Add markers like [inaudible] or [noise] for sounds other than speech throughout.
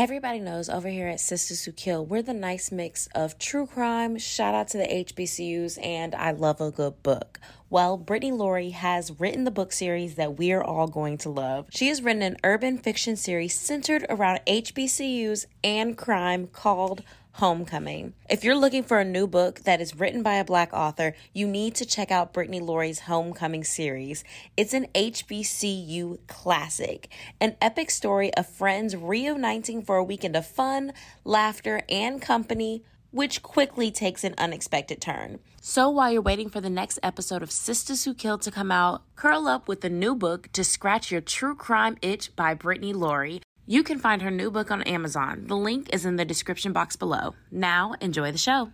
Everybody knows over here at Sistas Who Kill, we're the nice mix of true crime, shout out to the HBCUs, and I love a good book. Well, Brittany Laurie has written the book series that we're all going to love. She has written an urban fiction series centered around HBCUs and crime called Homecoming. If you're looking for a new book that is written by a black author, you need to check out Brittany Laurie's Homecoming series. It's an HBCU classic, an epic story of friends reuniting for a weekend of fun, laughter, and company which quickly takes an unexpected turn. So while you're waiting for the next episode of Sistas Who Killed to come out, curl up with the new book to scratch your true crime itch by Brittany Laurie. You can find her new book on Amazon. The link is in the description box below. Now, enjoy the show.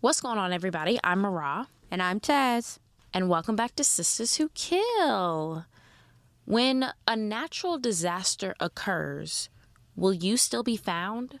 What's going on, everybody? I'm Marah. And I'm Taz. And welcome back to Sistas Who Kill. When a natural disaster occurs, will you still be found?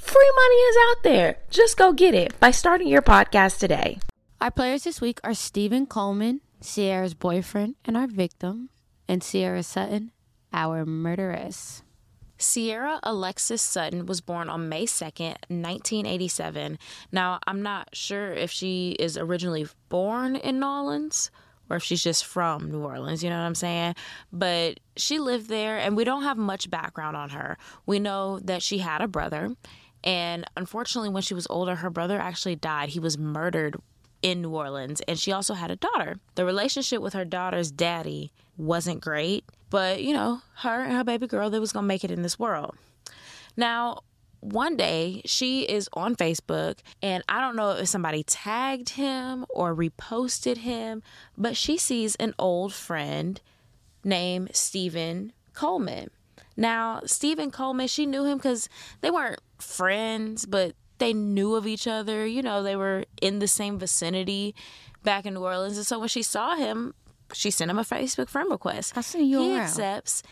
Free money is out there. Just go get it by starting your podcast today. Our players this week are Steven Coleman, Cierra's boyfriend and our victim, and Cierra Sutton, our murderess. Cierra Alexis Sutton was born on May 2nd, 1987. Now, I'm not sure if she is originally born in New Orleans or if she's just from New Orleans, you know what I'm saying? But she lived there, and we don't have much background on her. We know that she had a brother, and unfortunately, when she was older, her brother actually died. He was murdered in New Orleans. And she also had a daughter. The relationship with her daughter's daddy wasn't great, but you know, her and her baby girl, they was gonna make it in this world. Now, one day she is on Facebook, and I don't know if somebody tagged him or reposted him, but she sees an old friend named Steven Coleman. Now, Steven Coleman, she knew him because they weren't friends, but they knew of each other. You know, they were in the same vicinity back in New Orleans. And so when she saw him, she sent him a Facebook friend request. I see you he around. accepts.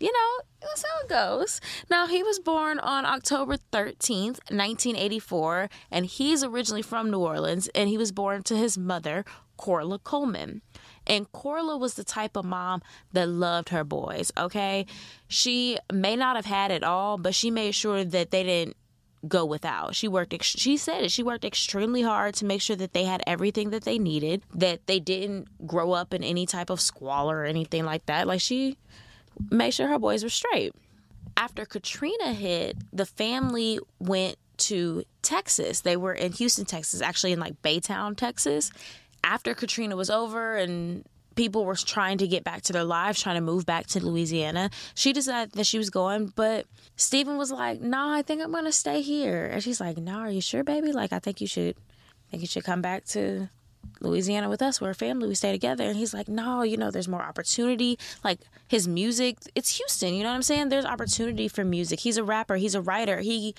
You know, that's how it goes. Now, he was born on October 13th, 1984, and he's originally from New Orleans, and he was born to his mother, Corla Coleman. And Corla was the type of mom that loved her boys, okay? She may not have had it all, but she made sure that they didn't go without. She worked ex- she said it. She worked extremely hard to make sure that they had everything that they needed, that they didn't grow up in any type of squalor or anything like that. Like she made sure her boys were straight. After Katrina hit, the family went to Texas. They were in Houston, Texas, actually in like Baytown, Texas, after Katrina was over and people were trying to get back to their lives, trying to move back to Louisiana, she decided that she was going. But Steven was like, "No, nah, I think I'm gonna stay here." And she's like, "No, nah, are you sure, baby? Like, I think you should, I think you should come back to." Louisiana with us. We're a family. We stay together. And he's like, no, you know, there's more opportunity. Like his music, it's Houston. You know what I'm saying? There's opportunity for music. He's a rapper. He's a writer. He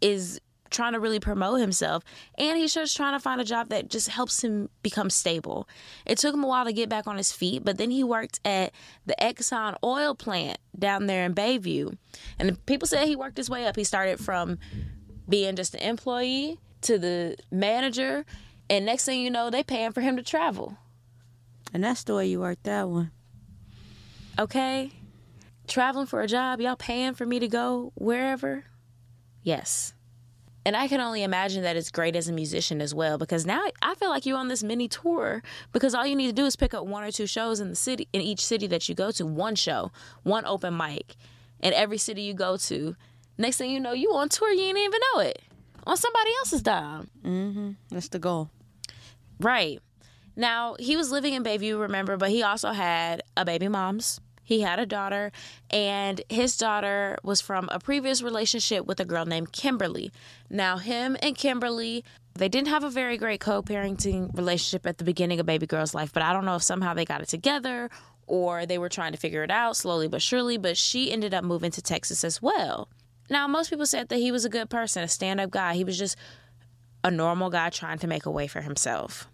is trying to really promote himself and he's just trying to find a job that just helps him become stable. It took him a while to get back on his feet, but then he worked at the Exxon oil plant down there in Bayview. And people say he worked his way up. He started from being just an employee to the manager, and next thing you know, they paying for him to travel. And that's the way you work that one. Okay? Traveling for a job, y'all paying for me to go wherever? Yes. And I can only imagine that it's great as a musician as well because now I feel like you're on this mini tour because all you need to do is pick up one or two shows in the city in each city that you go to, one show, one open mic. In every city you go to, Next thing you know, you on tour, you ain't even know it. On somebody else's dime. Mm-hmm. That's the goal. Right. Now, he was living in Bayview, remember, but he also had a baby mom's. He had a daughter, and his daughter was from a previous relationship with a girl named Kimberly. Now, him and Kimberly, they didn't have a very great co parenting relationship at the beginning of baby girl's life, but I don't know if somehow they got it together or they were trying to figure it out slowly but surely. But she ended up moving to Texas as well. Now, most people said that he was a good person, a stand up guy. He was just a normal guy trying to make a way for himself.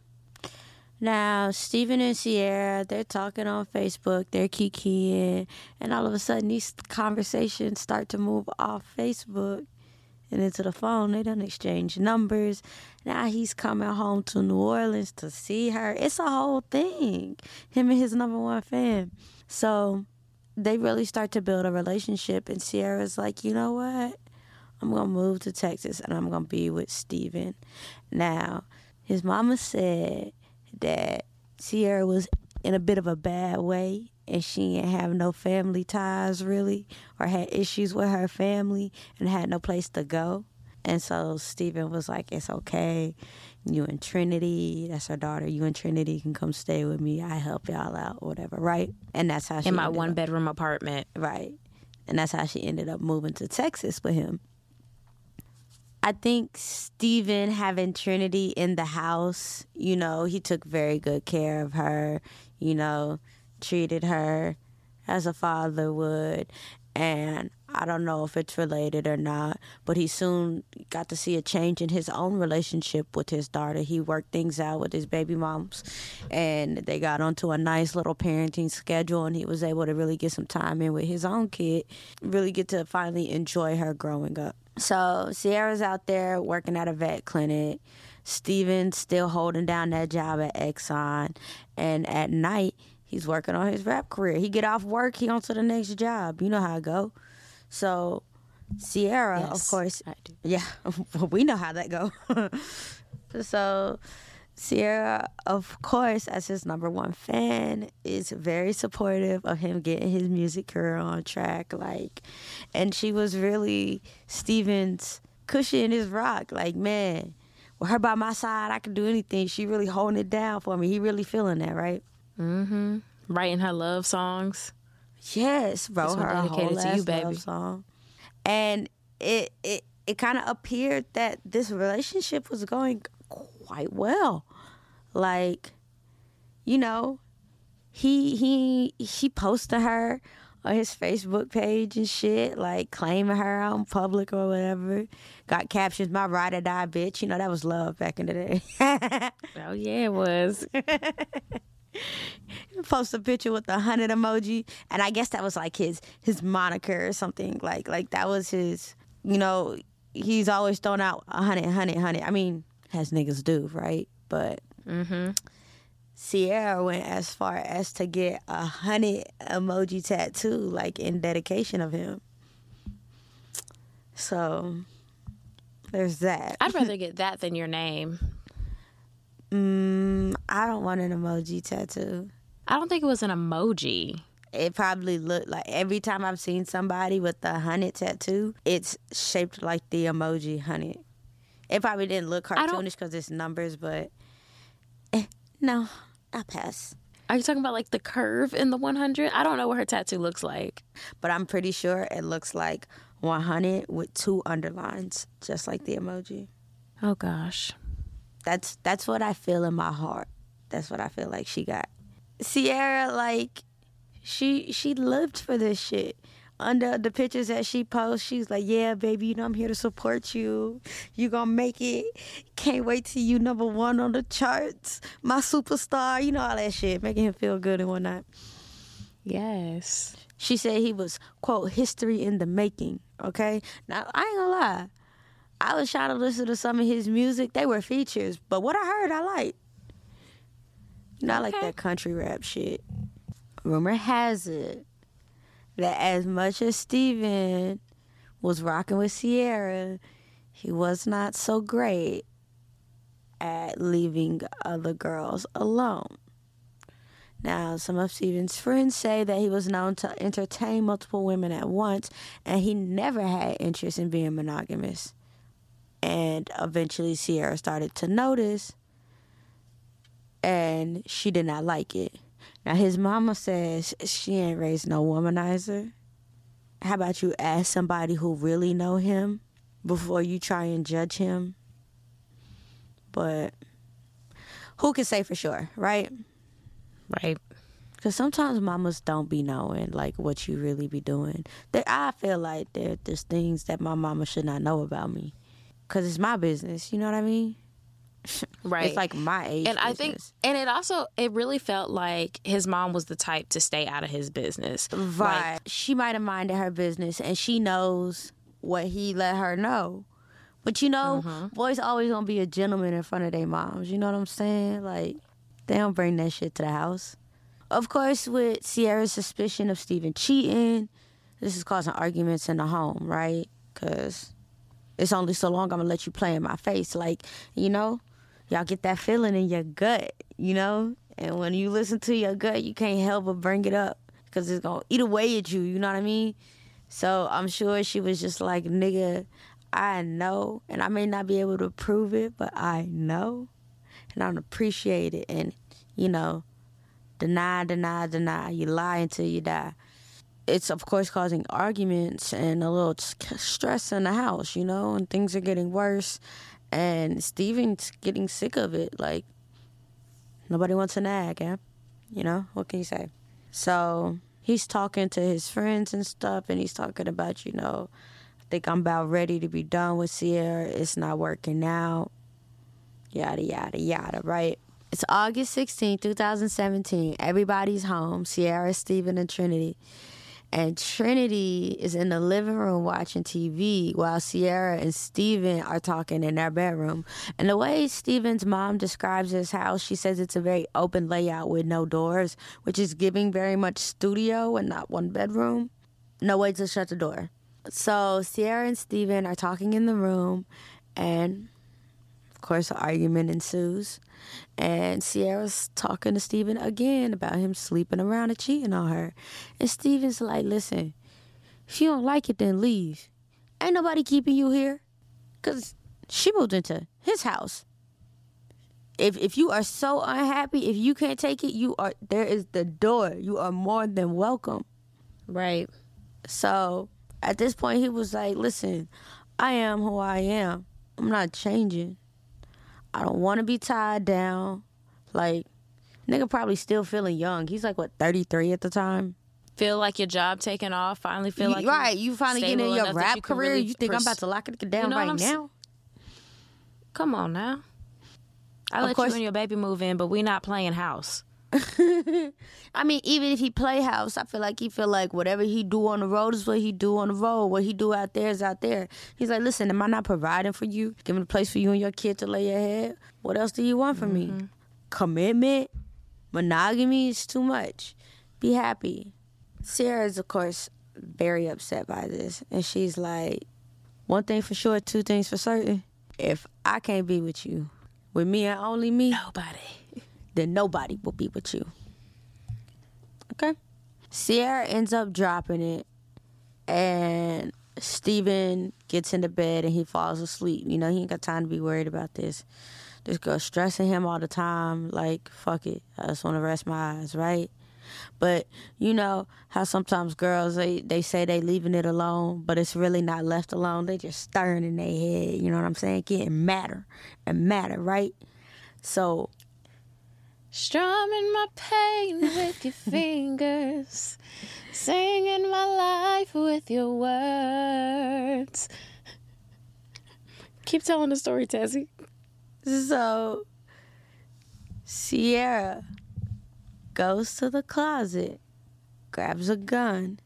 Now, Steven and Cierra, they're talking on Facebook, they're kikiing, and all of a sudden these conversations start to move off Facebook and into the phone. They don't exchange numbers. Now he's coming home to New Orleans to see her. It's a whole thing. Him and his number one fan. So they really start to build a relationship, and Cierra's like, you know what? I'm gonna move to Texas and I'm gonna be with Steven. Now, his mama said that Cierra was in a bit of a bad way and she didn't have no family ties really or had issues with her family and had no place to go. And so Steven was like, It's okay. You and Trinity, that's her daughter, you and Trinity can come stay with me. I help y'all out, whatever, right? And that's how she In my one up- bedroom apartment. Right. And that's how she ended up moving to Texas with him. I think Steven having Trinity in the house, you know, he took very good care of her, you know, treated her as a father would. And I don't know if it's related or not, but he soon got to see a change in his own relationship with his daughter. He worked things out with his baby moms, and they got onto a nice little parenting schedule, and he was able to really get some time in with his own kid, really get to finally enjoy her growing up. So Cierra's out there working at a vet clinic. Steven's still holding down that job at Exxon, and at night he's working on his rap career. He get off work, he on to the next job. You know how it go. So Cierra, of course, I do. [laughs] yeah, we know how that go. [laughs] so Cierra, of course, as his number one fan, is very supportive of him getting his music career on track. Like, and she was really Steven's cushion in his rock. Like, man, with her by my side, I can do anything. She really holding it down for me. He really feeling that, right? Mm-hmm. Writing her love songs. Yes, wrote her dedicated whole to you, baby. love song, and it it it kind of appeared that this relationship was going quite well. Like, you know, he he he posted her on his Facebook page and shit, like claiming her out in public or whatever. Got captions, "My ride or die bitch." You know that was love back in the day. Oh yeah, it was. [laughs] post a picture with the hundred emoji, and I guess that was like his his moniker or something. Like like that was his. You know, he's always thrown out a hundred, hundred, hundred. I mean, as niggas do, right? But mm-hmm. Cierra went as far as to get a hundred emoji tattoo, like in dedication of him. So there's that. I'd rather [laughs] get that than your name. Mm, I don't want an emoji tattoo. I don't think it was an emoji. it probably looked like every time I've seen somebody with the hunted tattoo, it's shaped like the emoji hunted. It probably didn't look cartoonish because it's numbers, but eh, no, I pass. Are you talking about like the curve in the 100? I don't know what her tattoo looks like. But I'm pretty sure it looks like 100 with two underlines, just like the emoji. Oh gosh. That's that's what I feel in my heart. That's what I feel like she got. Cierra, like, she she lived for this shit. Under the pictures that she posts, she's like, "Yeah, baby, you know I'm here to support you. You gonna make it. Can't wait till you number one on the charts. My superstar. You know all that shit, making him feel good and whatnot." Yes. She said he was quote history in the making. Okay, now I ain't gonna lie. I was trying to listen to some of his music. They were features, but what I heard, I liked. You know, I like that country rap shit. Rumor has it that as much as Steven was rocking with Cierra, he was not so great at leaving other girls alone. Now, some of Steven's friends say that he was known to entertain multiple women at once and he never had interest in being monogamous. And eventually, Cierra started to notice and she did not like it. Now, his mama says she ain't raised no womanizer. How about you ask somebody who really know him before you try and judge him? But who can say for sure, right? Right. Because sometimes mamas don't be knowing like what you really be doing. There, I feel like there, there's things that my mama should not know about me. Because it's my business. You know what I mean? [laughs] Right. It's like my age. and I think, and it also, it really felt like his mom was the type to stay out of his business. Right. she might have minded her business and she knows what he let her know. But you know, Mm-hmm. boys always gonna be a gentleman in front of their moms. You know what I'm saying? Like, they don't bring that shit to the house. Of course, with Cierra's suspicion of Steven cheating, this is causing arguments in the home, right? Because it's only so long I'm gonna let you play in my face. Like, you know, y'all get that feeling in your gut, you know? And when you listen to your gut, you can't help but bring it up because it's gonna eat away at you, you know what I mean? So I'm sure she was just like, nigga, I know, and I may not be able to prove it, but I know, and I appreciate it. And, you know, deny, deny, deny. You lie until you die. It's, of course, causing arguments and a little stress in the house, you know, and things are getting worse. And Steven's getting sick of it. Like, nobody wants to nag, eh? You know, what can you say? So he's talking to his friends and stuff, and he's talking about, you know, I think I'm about ready to be done with Cierra. It's not working out. Yada, yada, yada, right? It's August 16, 2017. Everybody's home Cierra, Steven, and Trinity. And Trinity is in the living room watching TV while Cierra and Steven are talking in their bedroom. And the way Steven's mom describes his house, she says it's a very open layout with no doors, which is giving very much studio and not one bedroom. No way to shut the door. So Cierra and Steven are talking in the room, and course, an argument ensues. And Cierra's talking to Steven again about him sleeping around and cheating on her. And Steven's like, listen, if you don't like it, then leave. Ain't nobody keeping you here. Because she moved into his house. If, if you are so unhappy, if you can't take it, you are there is the door. You are more than welcome. Right. So at this point, he was like, listen, I am who I am. I'm not changing. I don't want to be tied down. Like, nigga probably still feeling young. He's like, what, 33 at the time? Feel like your job taking off. Finally feel like right. You finally getting in your rap you career. really you think I'm about to lock it down know right now? Come on now. I Of let course- you and your baby move in, but we not playing house. [laughs] I mean, even if he play house, I feel like he feel like whatever he do on the road is what he do on the road. What he do out there is out there. He's like, listen, am I not providing for you? Giving a place for you and your kid to lay your head? What else do you want from me? Mm-hmm. Commitment, monogamy is too much. Be happy. Sarah is, of course, very upset by this, and she's like, one thing for sure, two things for certain. If I can't be with you, with me and only me, Nobody. Then nobody will be with you. Okay? Cierra ends up dropping it, and Steven gets into bed and he falls asleep. You know, he ain't got time to be worried about this. This girl stressing him all the time. Like, fuck it. I just want to rest my eyes, right? But you know how sometimes girls they, they say they leaving it alone, but it's really not left alone. They just stirring in their head. You know what I'm saying? Getting madder and madder, right? So Strumming my pain with your [laughs] fingers, singing my life with your words. Keep telling the story, Tessie. So Cierra goes to the closet, grabs a gun,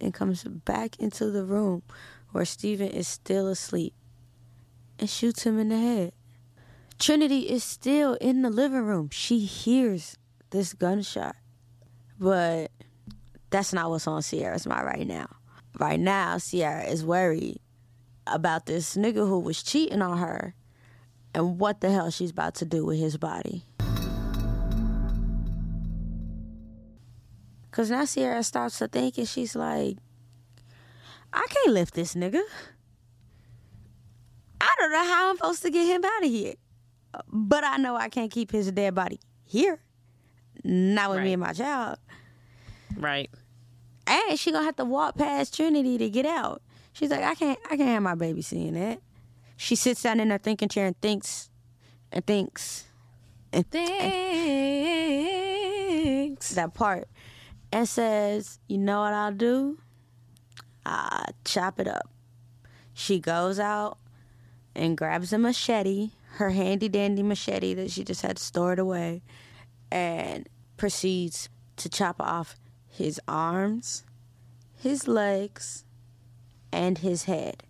and comes back into the room where Steven is still asleep and shoots him in the head. Trinity is still in the living room. She hears this gunshot. But that's not what's on Cierra's mind right now. Right now, Cierra is worried about this nigga who was cheating on her and what the hell she's about to do with his body. Cause now Cierra starts to think and she's like, I can't lift this nigga. I don't know how I'm supposed to get him out of here. But I know I can't keep his dead body here. Not with me and my child. Right. And she gonna have to walk past Trinity to get out. She's like, I can't I can't have my baby seeing that. She sits down in her thinking chair and thinks and thinks and thinks that part and says, You know what I'll do? I chop it up. She goes out and grabs a machete, her handy dandy machete that she just had stored away, and proceeds to chop off his arms, his legs, and his head.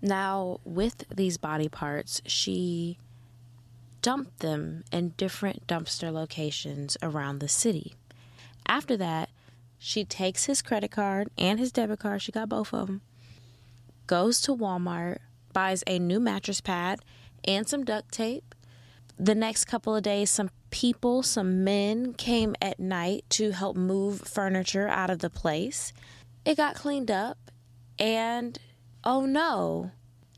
Now, with these body parts, she dumped them in different dumpster locations around the city. After that, she takes his credit card and his debit card, she got both of them, goes to Walmart, buys a new mattress pad and some duct tape. The next couple of days, some people, some men came at night to help move furniture out of the place. It got cleaned up, and oh no,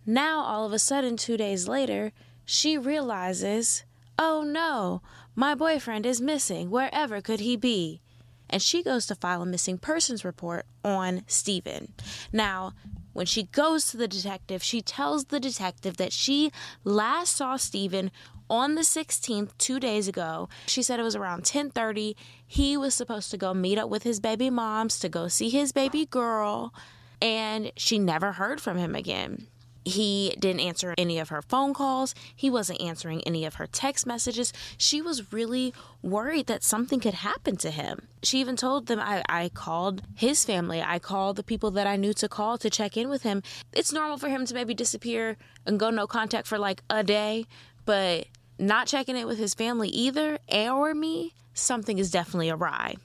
now all of a sudden, two days later, she realizes, oh no, my boyfriend is missing. Wherever could he be? And she goes to file a missing persons report on Steven. Now, when she goes to the detective, she tells the detective that she last saw Steven on the 16th 2 days ago. She said it was around 10:30. He was supposed to go meet up with his baby moms to go see his baby girl, and she never heard from him again. He didn't answer any of her phone calls. He wasn't answering any of her text messages. She was really worried that something could happen to him. She even told them, I, I called his family. I called the people that I knew to call to check in with him. It's normal for him to maybe disappear and go no contact for like a day, but not checking in with his family either, or me, something is definitely awry.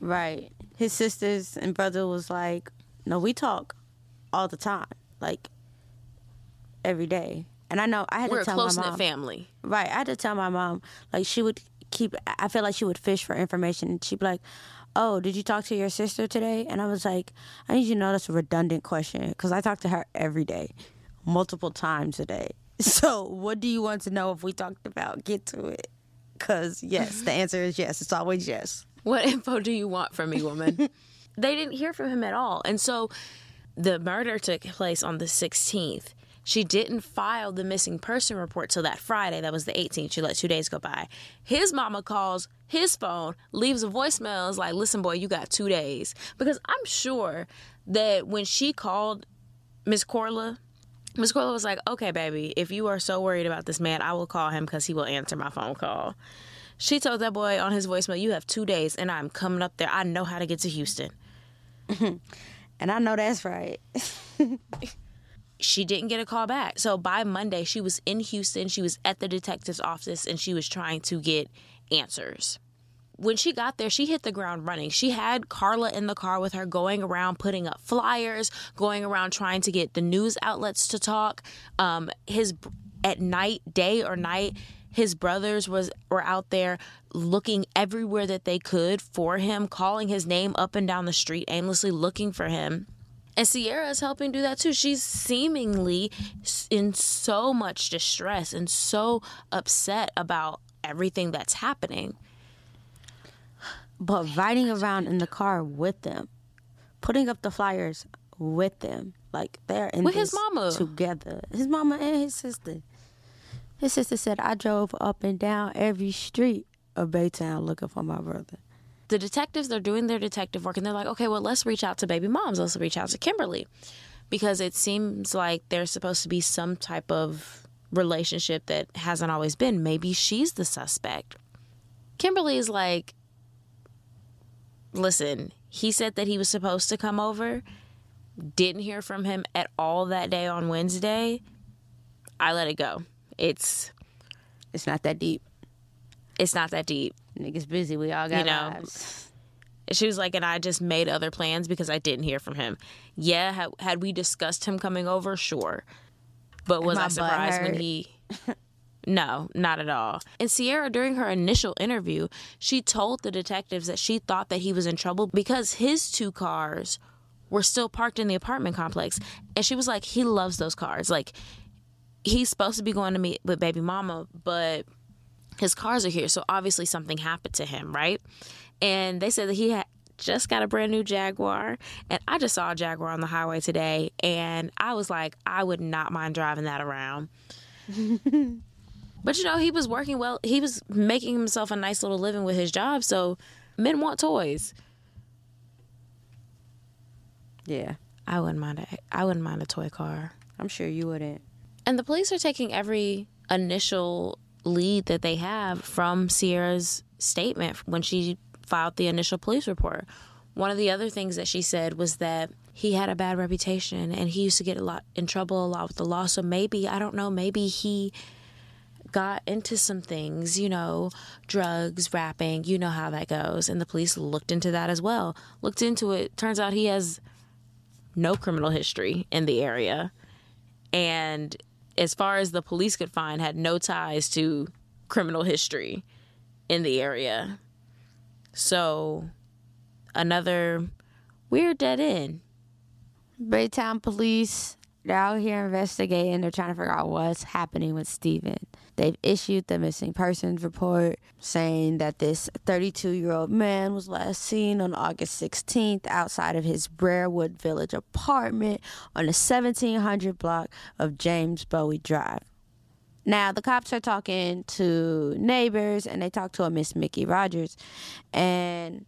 Right. His sisters and brother was like, No, we talk all the time. Like every day. And I know I had We're to a tell my close knit mom. family. Right. I had to tell my mom, like, she would keep, I feel like she would fish for information. And she'd be like, Oh, did you talk to your sister today? And I was like, I need you to know that's a redundant question because I talk to her every day, multiple times a day. [laughs] So, what do you want to know if we talked about? Get to it. Because, yes, the answer is yes. It's always yes. What info do you want from me, woman? [laughs] they didn't hear from him at all. And so the murder took place on the 16th. She didn't file the missing person report till that Friday. That was the 18th. She let two days go by. His mama calls his phone, leaves a voicemail, is like, listen, boy, you got two days. Because I'm sure that when she called Miss Corla, Miss Corla was like, okay, baby, if you are so worried about this man, I will call him because he will answer my phone call. She told that boy on his voicemail, you have two days and I'm coming up there. I know how to get to Houston. [laughs] And I know that's right. [laughs] she didn't get a call back. So by Monday, she was in Houston. She was at the detective's office and she was trying to get answers. When she got there, she hit the ground running. She had Carla in the car with her, going around putting up flyers, going around trying to get the news outlets to talk. Um, his at night, day or night, his brothers was were out there looking everywhere that they could for him, calling his name up and down the street, aimlessly looking for him. And Cierra is helping do that too. She's seemingly in so much distress and so upset about everything that's happening. but riding around in the car with them, putting up the flyers with them, like they're in With his mama. together. His mama and his sister. His sister said, "I drove up and down every street of Baytown looking for my brother." The detectives, they're doing their detective work and they're like, okay, well, let's reach out to baby moms. Let's reach out to Kimberly. Because it seems like there's supposed to be some type of relationship that hasn't always been. Maybe she's the suspect. Kimberly is like, listen, he said that he was supposed to come over, didn't hear from him at all that day on Wednesday. I let it go. It's It's not that deep. it's not that deep. Niggas busy. We all got You know, lives. She was like, and I just made other plans because I didn't hear from him. Yeah, had, had we discussed him coming over? Sure. But was my I surprised when he. [laughs] No, not at all. And Cierra, during her initial interview, she told the detectives that she thought that he was in trouble because his two cars were still parked in the apartment complex. And she was like, he loves those cars. Like, he's supposed to be going to meet with baby mama, but his cars are here. So obviously something happened to him, right? And they said that he had just got a brand new Jaguar. And I just saw a Jaguar on the highway today. And I was like, I would not mind driving that around. [laughs] but you know, he was working well. He was making himself a nice little living with his job. So men want toys. Yeah. I wouldn't mind a, I wouldn't mind a toy car. I'm sure you wouldn't. And the police are taking every initial lead that they have from Cierra's statement when she filed the initial police report. One of the other things that she said was that he had a bad reputation and he used to get a lot in trouble a lot with the law. So maybe, I don't know, maybe he got into some things, you know, drugs, rapping, you know how that goes. And the police looked into that as well. Looked into it. Turns out he has no criminal history in the area. And as far as the police could find, had no ties to criminal history in the area. So, another weird dead end. Baytown police, they're out here investigating. They're trying to figure out what's happening with Steven. They've issued the missing persons report saying that this 32 year old man was last seen on August 16th outside of his Briarwood Village apartment on the 1700 block of James Bowie Drive. Now, the cops are talking to neighbors and they talk to a Miss Mickey Rogers. And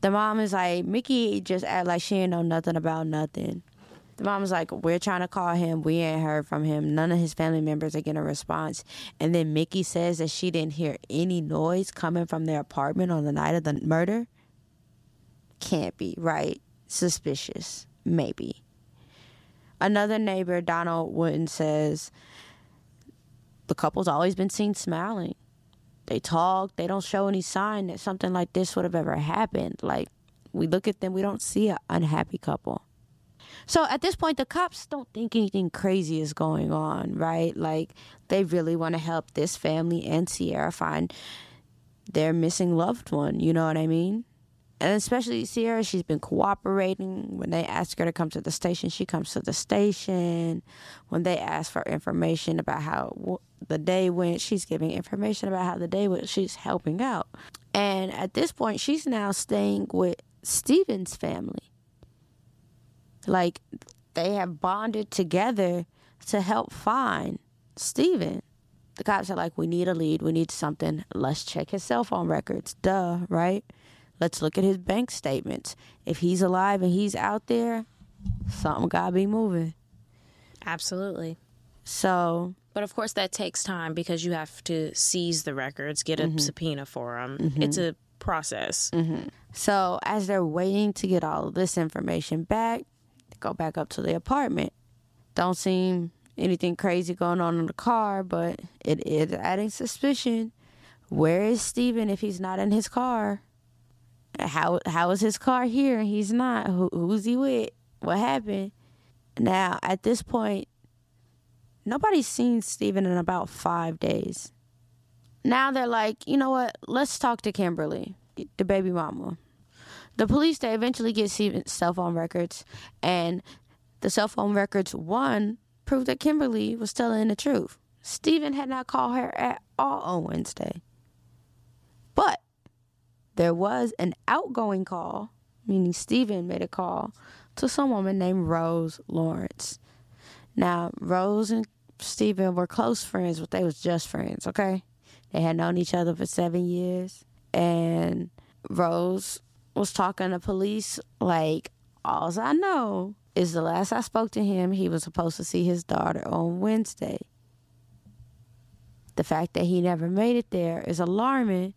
the mom is like, Mickey just act like she ain't know nothing about nothing. The mom was like, We're trying to call him. We ain't heard from him. None of his family members are getting a response. And then Mickey says that she didn't hear any noise coming from their apartment on the night of the murder. Can't be, right? Suspicious. Maybe. Another neighbor, Donald Wooden, says the couple's always been seen smiling. They talk, they don't show any sign that something like this would have ever happened. Like, we look at them, we don't see an unhappy couple. So at this point, the cops don't think anything crazy is going on, right? Like they really want to help this family and Cierra find their missing loved one. You know what I mean? And especially Cierra, she's been cooperating. When they ask her to come to the station, she comes to the station. When they ask for information about how the day went, she's giving information about how the day went. She's helping out. And at this point, she's now staying with Steven's family. Like they have bonded together to help find Steven. The cops are like, we need a lead. We need something. Let's check his cell phone records. Duh, right? Let's look at his bank statements. If he's alive and he's out there, something gotta be moving. Absolutely. So, but of course, that takes time because you have to seize the records, get a mm-hmm. subpoena for them. Mm-hmm. It's a process. Mm-hmm. So, as they're waiting to get all of this information back, go back up to the apartment. Don't seem anything crazy going on in the car, but it is adding suspicion. Where is Steven if he's not in his car? How how is his car here? and He's not. Who, who's he with? What happened? Now at this point, nobody's seen Steven in about five days. Now they're like, you know what? Let's talk to Kimberly, the baby mama. The police they eventually get cell phone records, and the cell phone records one proved that Kimberly was telling the truth. Steven had not called her at all on Wednesday. But there was an outgoing call, meaning Steven made a call to some woman named Rose Lawrence. Now, Rose and Steven were close friends, but they was just friends, okay? They had known each other for seven years. And Rose was talking to police like all I know is the last I spoke to him, he was supposed to see his daughter on Wednesday. The fact that he never made it there is alarming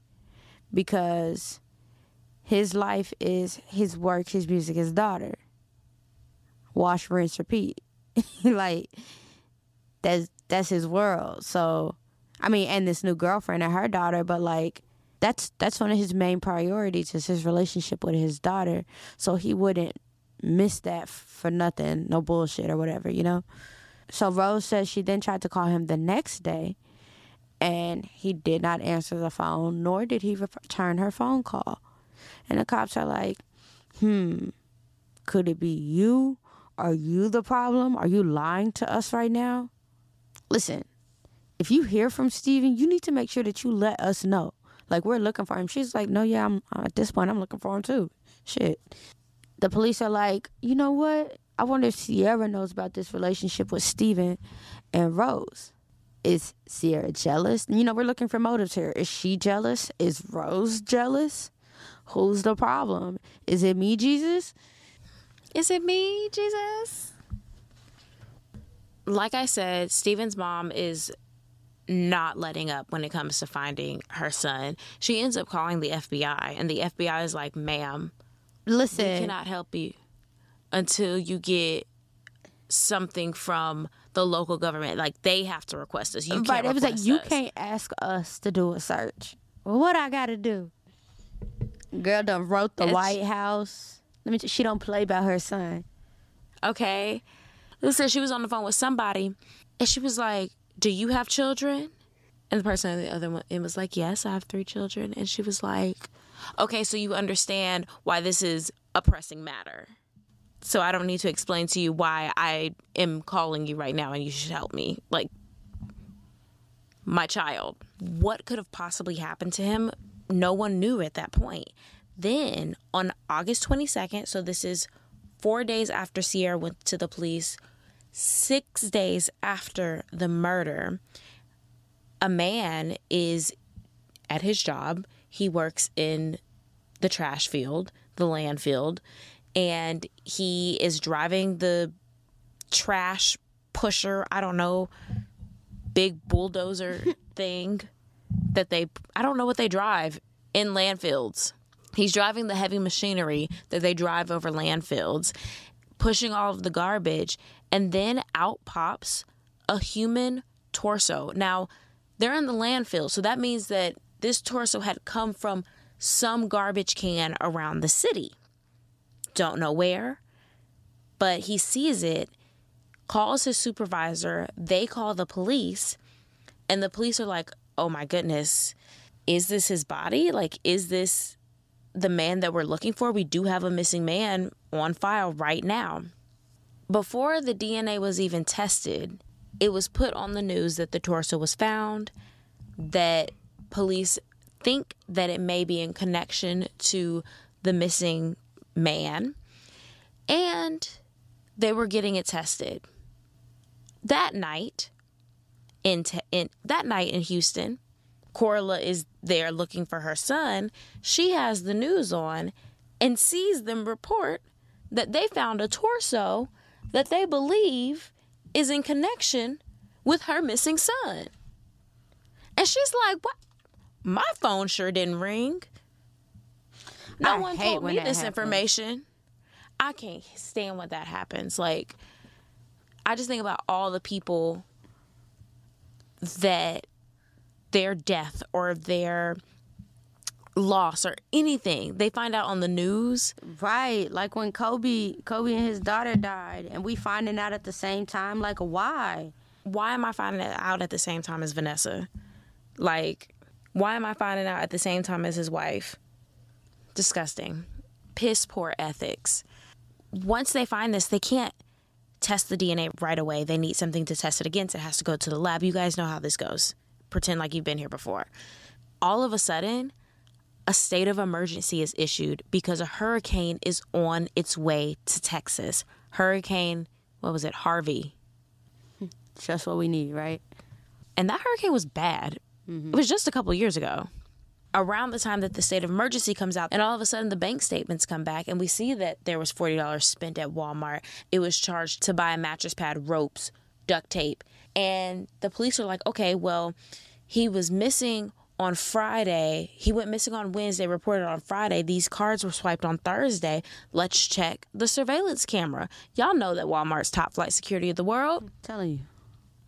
because his life is his work, his music, his daughter. Wash, rinse, repeat. [laughs] like that's that's his world. So I mean, and this new girlfriend and her daughter, but like that's that's one of his main priorities is his relationship with his daughter so he wouldn't miss that for nothing no bullshit or whatever you know so rose says she then tried to call him the next day and he did not answer the phone, nor did he return her phone call. And the cops are like, hmm, could it be you? Are you the problem? Are you lying to us right now? Listen, if you hear from Steven, you need to make sure that you let us know. Like we're looking for him. She's like, no, yeah, I'm uh, at this point, I'm looking for him too. Shit. The police are like, you know what? I wonder if Cierra knows about this relationship with Steven and Rose. Is Cierra jealous? You know, we're looking for motives here. Is she jealous? Is Rose jealous? Who's the problem? Is it me, Jesus? Is it me, Jesus? Like I said, Steven's mom is not letting up when it comes to finding her son. She ends up calling the FBI, and the FBI is like, ma'am, listen, we cannot help you until you get something from the local government. Like they have to request us. You can't right. It was like you can't ask us to do a search. Well, what I got to do? Girl done wrote the White House. Let me. She don't play about her son. Okay. Listen, she was on the phone with somebody, and she was like, "Do you have children?" And the person on the other one, it was like, "Yes, I have three children." And she was like, "Okay, so you understand why this is a pressing matter." So I don't need to explain to you why I am calling you right now and you should help me. Like, my child. What could have possibly happened to him? No one knew at that point. Then on August 22nd, so this is four days after Cierra went to the police, six days after the murder, a man is at his job. He works in the trash field, the landfill, and he is driving the trash pusher, I don't know, big bulldozer [laughs] thing that they, I don't know what they drive in landfills. He's driving the heavy machinery that they drive over landfills, pushing all of the garbage, and then out pops a human torso. Now, they're in the landfill, so that means that this torso had come from some garbage can around the city. Don't know where, but he sees it, calls his supervisor, they call the police, and the police are like, oh my goodness, is this his body? Like, is this the man that we're looking for, we do have a missing man on file right now. Before the DNA was even tested, it was put on the news that the torso was found, that police think that it may be in connection to the missing man, and they were getting it tested. That night, in, te- in that night in Houston, Corla is there looking for her son, she has the news on and sees them report that they found a torso that they believe is in connection with her missing son. And she's like, What? My phone sure didn't ring. No I one told me this happens. information. I can't stand when that happens. Like, I just think about all the people that their death or their loss or anything. They find out on the news. Right. Like when kobe kobe and his daughter died and we finding out at the same time like why? Why am i finding out at the same time as vanessa? Like why am i finding out at the same time as his wife? Disgusting. Piss poor ethics. Once they find this they can't test the dna right away. They need something to test it against. It has to go to the lab. You guys know how this goes. Pretend like you've been here before. All of a sudden, a state of emergency is issued because a hurricane is on its way to Texas. Hurricane, what was it, Harvey? Just what we need, right? And that hurricane was bad. Mm-hmm. It was just a couple years ago. Around the time that the state of emergency comes out, and all of a sudden the bank statements come back, and we see that there was $40 spent at Walmart. It was charged to buy a mattress pad, ropes, duct tape, and the police are like, okay, well, he was missing on Friday. He went missing on Wednesday, reported on Friday. These cards were swiped on Thursday. Let's check the surveillance camera. Y'all know that Walmart's top flight security of the world. I'm telling you.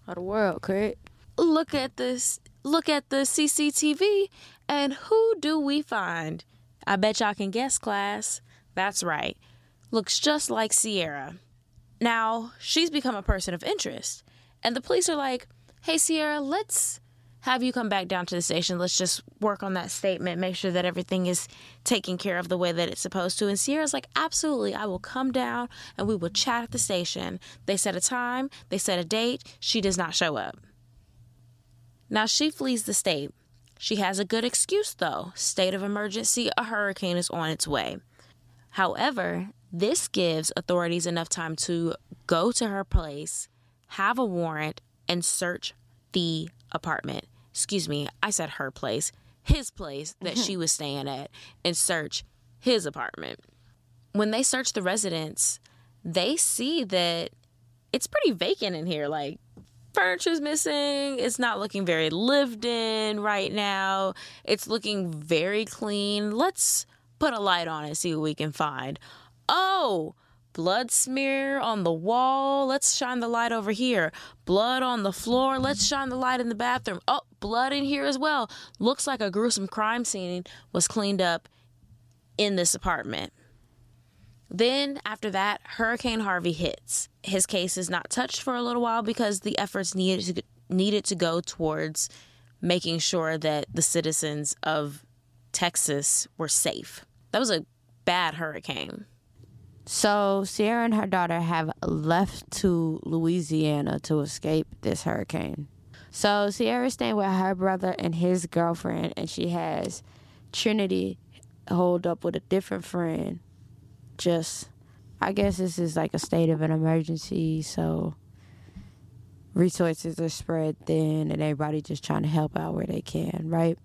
Of the world, Craig. Look at this. Look at the CCTV. And who do we find? I bet y'all can guess, class. That's right. Looks just like Cierra. Now, she's become a person of interest. And the police are like, hey, Cierra, let's have you come back down to the station. Let's just work on that statement, make sure that everything is taken care of the way that it's supposed to. And Cierra's like, absolutely, I will come down and we will chat at the station. They set a time, they set a date. She does not show up. Now she flees the state. She has a good excuse, though. State of emergency, a hurricane is on its way. However, this gives authorities enough time to go to her place, have a warrant, and search the apartment excuse me, I said her place, his place that she mm-hmm. was staying at, and search his apartment. When they search the residence, they see that it's pretty vacant in here. Like, furniture's missing. It's not looking very lived in right now. It's looking very clean. Let's put a light on it, see what we can find. Oh, blood smear on the wall. Let's shine the light over here. Blood on the floor. Let's shine the light in the bathroom. Oh, blood in here as well. Looks like a gruesome crime scene was cleaned up in this apartment. Then, after that, Hurricane Harvey hits. His case is not touched for a little while because the efforts needed to, needed to go towards making sure that the citizens of Texas were safe. That was a bad hurricane. So Cierra and her daughter have left to Louisiana to escape this hurricane. So Cierra's staying with her brother and his girlfriend, and she has Trinity hold up with a different friend. Just, I guess this is like a state of an emergency, so resources are spread thin, and everybody just trying to help out where they can, right?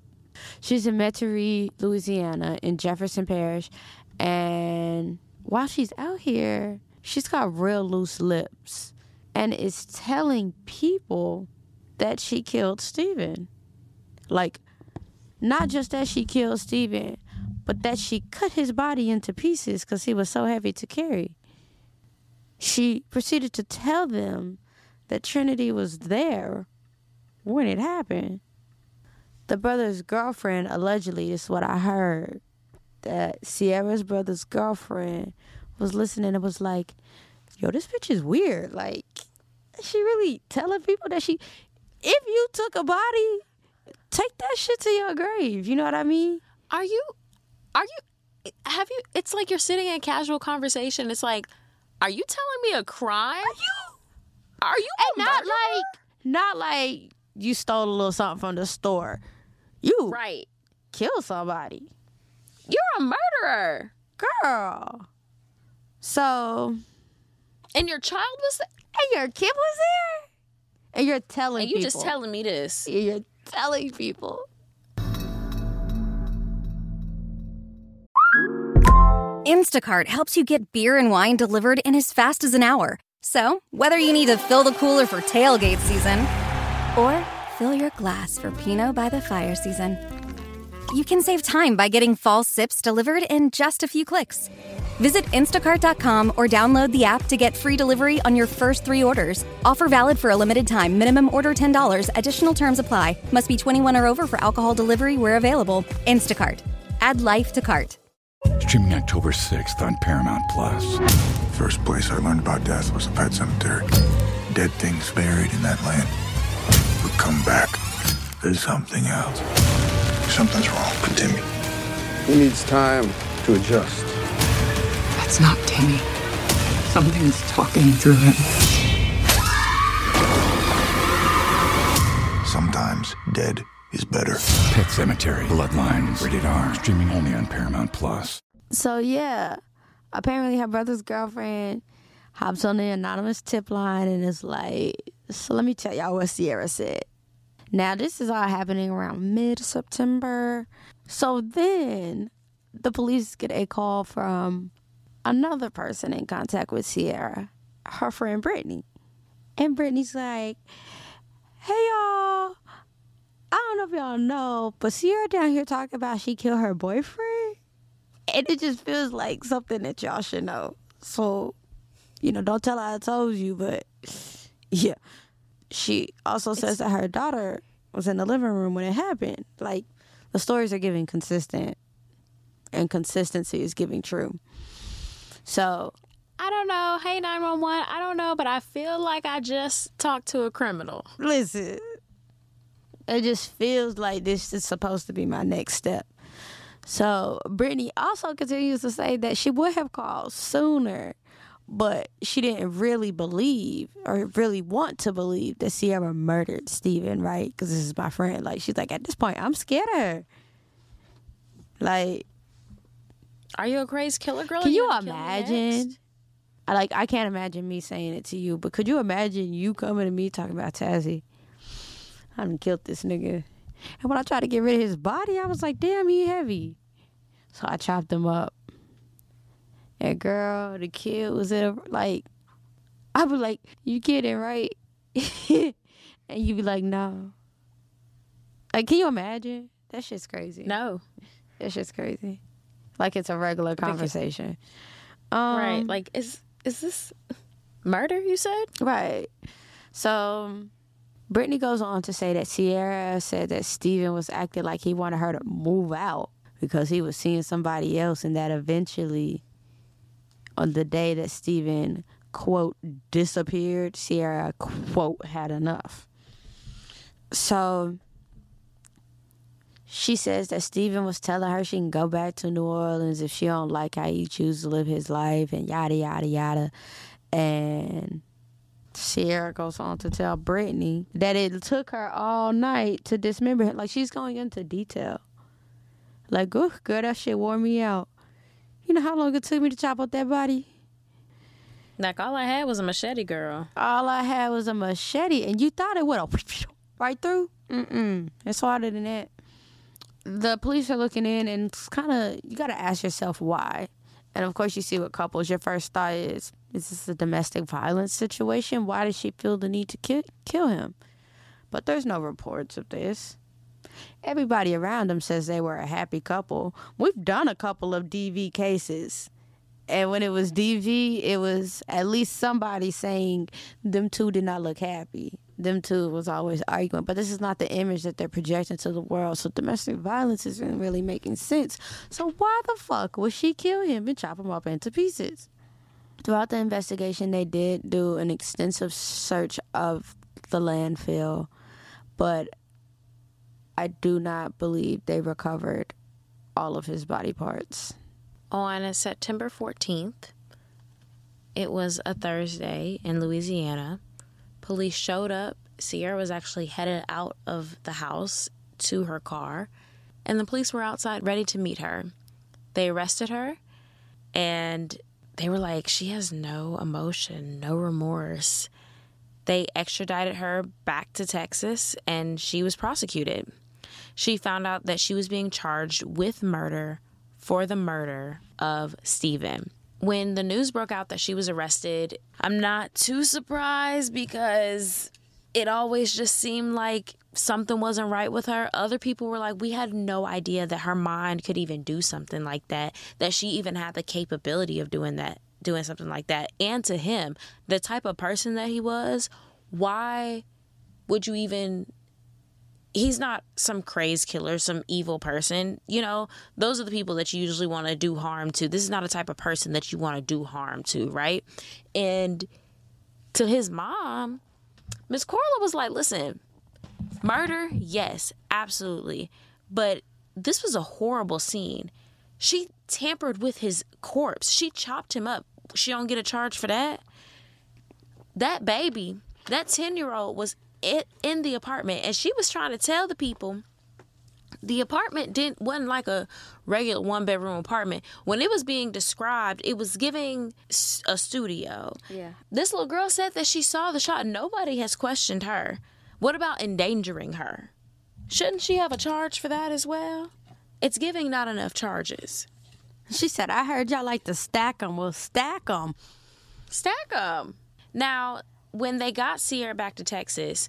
She's in Metairie, Louisiana, in Jefferson Parish, and while she's out here, she's got real loose lips and is telling people that she killed Steven. Like, not just that she killed Steven, but that she cut his body into pieces because he was so heavy to carry. She proceeded to tell them that Trinity was there when it happened. The brother's girlfriend, allegedly, is what I heard, that Cierra's brother's girlfriend was listening and was like, yo, this bitch is weird. Like, she really telling people that she, if you took a body, take that shit to your grave. You know what I mean? Are you, are you, have you, it's like you're sitting in casual conversation. It's like, are you telling me a crime? Are you? Are you and not murderer? like, not like you stole a little something from the store. You right kill somebody. You're a murderer. Girl. So. And your child was there? And your kid was there? And you're telling and you people. just telling me this. You're telling people. Instacart helps you get beer and wine delivered in as fast as an hour. So, whether you need to fill the cooler for tailgate season or fill your glass for Pinot by the fire season, you can save time by getting fall sips delivered in just a few clicks. Visit instacart.com or download the app to get free delivery on your first three orders. Offer valid for a limited time. Minimum order $10. Additional terms apply. Must be 21 or over for alcohol delivery where available. Instacart. Add life to cart. Streaming October 6th on Paramount Plus. First place I learned about death was a pet cemetery. Dead things buried in that land would come back. There's something else. Something's wrong with Timmy. He needs time to adjust. That's not Timmy. Something's talking through him. Sometimes dead is better. Pet Sematary, Bloodlines, rated R, streaming only on Paramount Plus. So yeah, apparently her brother's girlfriend hops on the anonymous tip line and is like, "So let me tell y'all what Cierra said." Now this is all happening around mid September. So then the police get a call from another person in contact with Cierra, her friend Brittany. And Brittany's like, hey y'all, I don't know if y'all know, but Cierra down here talking about she killed her boyfriend. And it just feels like something that y'all should know. So, you know, don't tell her I told you, but [laughs] yeah. She also says that her daughter was in the living room when it happened. Like, the stories are giving consistent, and consistency is giving true. So, I don't know. Hey, 911, I don't know, but I feel like I just talked to a criminal. listen, It just feels like this is supposed to be my next step. So Brittany also continues to say that she would have called sooner, but she didn't really believe or really want to believe that Cierra murdered Steven, right? Because this is my friend. Like she's like, at this point, I'm scared of her. Like, Are you a crazy killer girl? can you me imagine? I like I can't imagine me saying it to you, but could you imagine you coming to me talking about Tazzy? I done killed this nigga. And when I tried to get rid of his body, I was like, damn, he heavy. So I chopped him up. And girl, the kid was in a, like, I was like, you kidding, right? [laughs] and you be like, no. Like, can you imagine? That shit's crazy. No. That shit's crazy. Like it's a regular conversation. Um, right. Like, is is this murder? You said. Right. So Brittany goes on to say that Cierra said that Steven was acting like he wanted her to move out because he was seeing somebody else and that eventually on the day that Steven, quote disappeared, Cierra quote had enough. So she says that Steven was telling her she can go back to New Orleans if she don't like how he chooses to live his life and yada yada yada. And Cierra goes on to tell Brittany that it took her all night to dismember him. Like she's going into detail. Like, oh, girl, that shit wore me out. You know how long it took me to chop up that body? Like all I had was a machete, girl. All I had was a machete, and you thought it would [laughs] have right through. Mm-mm. It's harder than that. The police are looking in, and it's kind of you got to ask yourself why. And of course, you see what couples. Your first thought is: Is this a domestic violence situation? Why did she feel the need to kill kill him? But there's no reports of this. Everybody around them says they were a happy couple. We've done a couple of DV cases. And when it was DV, it was at least somebody saying them two did not look happy. Them two was always arguing. But this is not the image that they're projecting to the world. So domestic violence isn't really making sense. So why the fuck would she kill him and chop him up into pieces? Throughout the investigation, they did do an extensive search of the landfill, but I do not believe they recovered all of his body parts. On September 14th, it was a Thursday in Louisiana. Police showed up. Cierra was actually headed out of the house to her car, and the police were outside ready to meet her. They arrested her, and they were like, she has no emotion, no remorse. They extradited her back to Texas, and she was prosecuted. She found out that she was being charged with murder for the murder of Steven. When the news broke out that she was arrested, I'm not too surprised because it always just seemed like something wasn't right with her. Other people were like, we had no idea that her mind could even do something like that, that she even had the capability of doing that, doing something like that. And to him, the type of person that he was, why would you even he's not some crazed killer, some evil person. You know, those are the people that you usually want to do harm to. This is not a type of person that you want to do harm to, right? And to his mom, Miss Corla was like, listen, murder, yes, absolutely. But this was a horrible scene. She tampered with his corpse. She chopped him up. She don't get a charge for that. That baby, that 10 year old was it in the apartment and she was trying to tell the people the apartment didn't wasn't like a regular one bedroom apartment when it was being described it was giving a studio Yeah. this little girl said that she saw the shot nobody has questioned her what about endangering her shouldn't she have a charge for that as well it's giving not enough charges She said, I heard y'all like to stack them. Well, stack them. stack them. Now, when they got Cierra back to Texas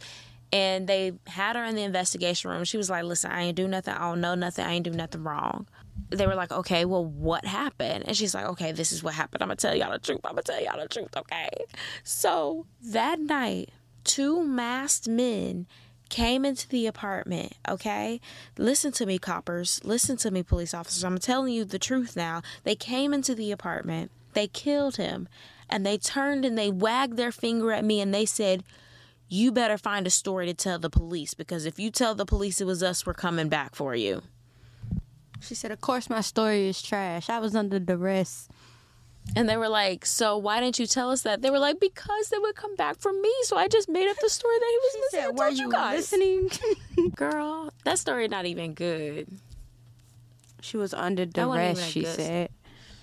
and they had her in the investigation room, she was like, Listen, I ain't do nothing. I don't know nothing. I ain't do nothing wrong. They were like, Okay, well, what happened? And she's like, Okay, this is what happened. I'm going to tell y'all the truth. I'm going to tell y'all the truth, okay? So that night, two masked men came into the apartment, okay? Listen to me, coppers. Listen to me, police officers. I'm telling you the truth now. They came into the apartment, they killed him, and they turned and they wagged their finger at me and they said, you better find a story to tell the police because if you tell the police it was us, we're coming back for you. She said, "Of course, my story is trash. I was under duress." And they were like, So why didn't you tell us that? They were like, Because they would come back for me. So I just made up the story that he was missing. I Said, told "Were you you guys. listening?" [laughs] Girl, that story not even good. she was under duress. She said.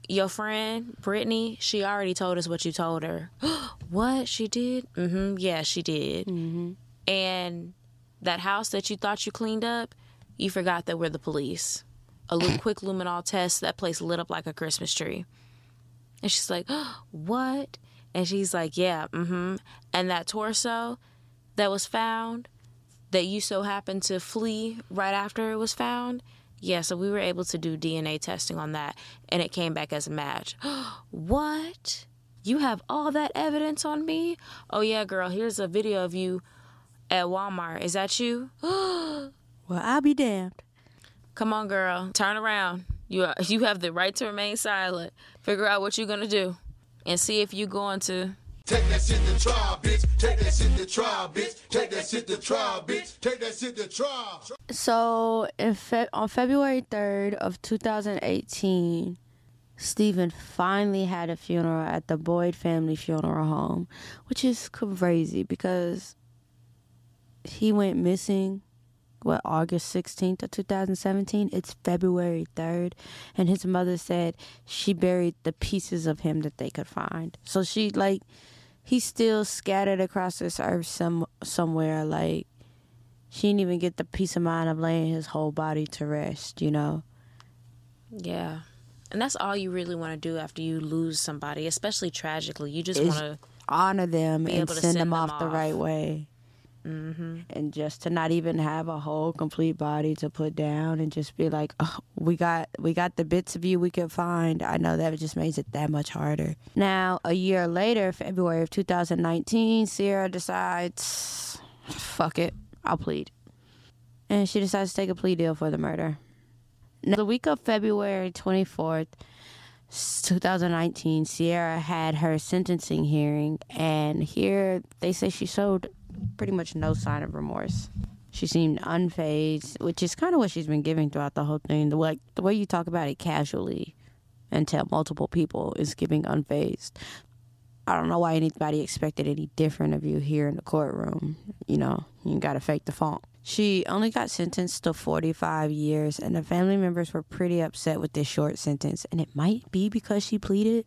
Your friend, Brittany, she already told us what you told her. [gasps] what? She did? Mm hmm. Yeah, she did. Mm-hmm. And that house that you thought you cleaned up, you forgot that we're the police. A little [clears throat] quick luminol test, that place lit up like a Christmas tree. And she's like, [gasps] what? And she's like, yeah, mm hmm. And that torso that was found, that you so happened to flee right after it was found, yeah, so we were able to do DNA testing on that, and it came back as a match. [gasps] what? You have all that evidence on me? Oh, yeah, girl, here's a video of you at Walmart. Is that you? [gasps] Well, I'll be damned. Come on, girl, turn around. You are, you have the right to remain silent. Figure out what you're gonna do, and see if you're going to. Take that shit to trial, bitch. Take that shit to trial, bitch. Take that shit to trial, bitch. Take that shit to trial. So, in Fe- on February 3rd of 2018, Steven finally had a funeral at the Boyd family funeral home, which is crazy because he went missing what August 16th of 2017 it's February 3rd and his mother said she buried the pieces of him that they could find so she like he's still scattered across this earth some somewhere like she didn't even get the peace of mind of laying his whole body to rest, you know? Yeah. And that's all you really want to do after you lose somebody, especially tragically. You just want to. Honor them Be and able to send, send them, them off, the right way. Mm-hmm. And just to not even have a whole complete body to put down and just be like, oh, we got we got the bits of you we could find. I know that just makes it that much harder. Now, a year later, February of 2019, Cierra decides, fuck it, I'll plead. And she decides to take a plea deal for the murder. Now, the week of February 24th, 2019, Cierra had her sentencing hearing, and here they say she showed pretty much no sign of remorse. She seemed unfazed, which is kind of what she's been giving throughout the whole thing. The way, the way you talk about it casually and tell multiple people is giving unfazed. I don't know why anybody expected any different of you here in the courtroom. You know, you gotta fake the funk. She only got sentenced to 45 years, and the family members were pretty upset with this short sentence. And it might be because she pleaded.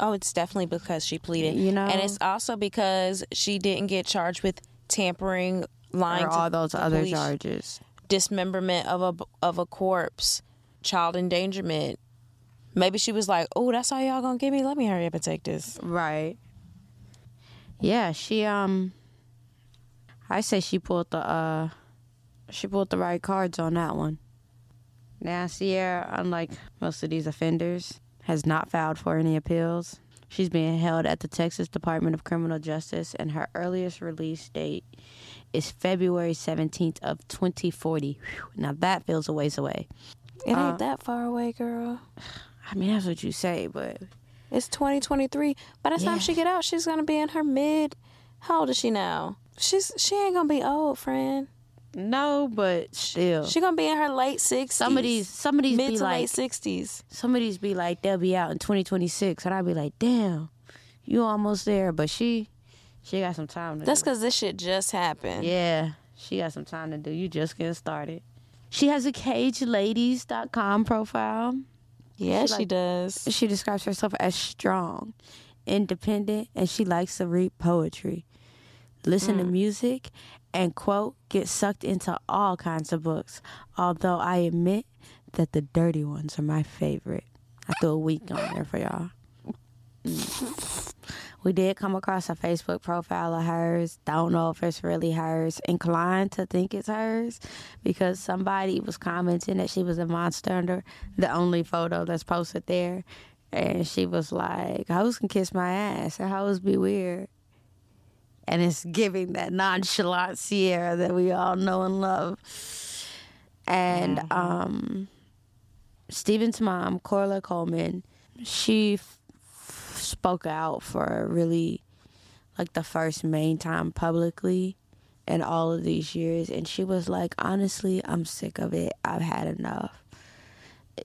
Oh, it's definitely because she pleaded. You know? And it's also because she didn't get charged with tampering, lying or to all those other police, charges. dismemberment of a of a corpse, child endangerment. Maybe she was like, "Oh, that's all y'all gonna give me. Let me hurry up and take this." Right. Yeah, she um I say she pulled the uh she pulled the right cards on that one. Now Cierra, unlike most of these offenders, has not filed for any appeals. She's being held at the Texas Department of Criminal Justice and her earliest release date is February 17th of 2040. Whew, Now that feels a ways away. It ain't Uh, that far away, girl. [sighs] I mean, that's what you say, but It's 2023. By the time she get out, she's gonna be in her mid. How old is she now? She's she ain't gonna be old, friend. No, but still. She gonna be in her late 60s. some of these some of these mid be to like late 60s. some of these be like they'll be out in 2026 and i'll be like damn you almost there but she she got some time to That's because this shit just happened. yeah she got some time to do you just getting started she has a cageladies.com profile Yeah, She she like- does. she describes herself as strong independent and she likes to read poetry listen to mm. music and quote get sucked into all kinds of books although i admit that the dirty ones are my favorite i threw a week on there for y'all mm. we did come across a Facebook profile of hers. Don't know if it's really hers. Inclined to think it's hers because somebody was commenting that she was a monster under the only photo that's posted there. And she was like, hoes can kiss my ass and hoes be weird. And it's giving that nonchalant Cierra that we all know and love. And um, Steven's mom, Corla Coleman, she f- spoke out for really like the first main time publicly in all of these years. And she was like, honestly, I'm sick of it. I've had enough.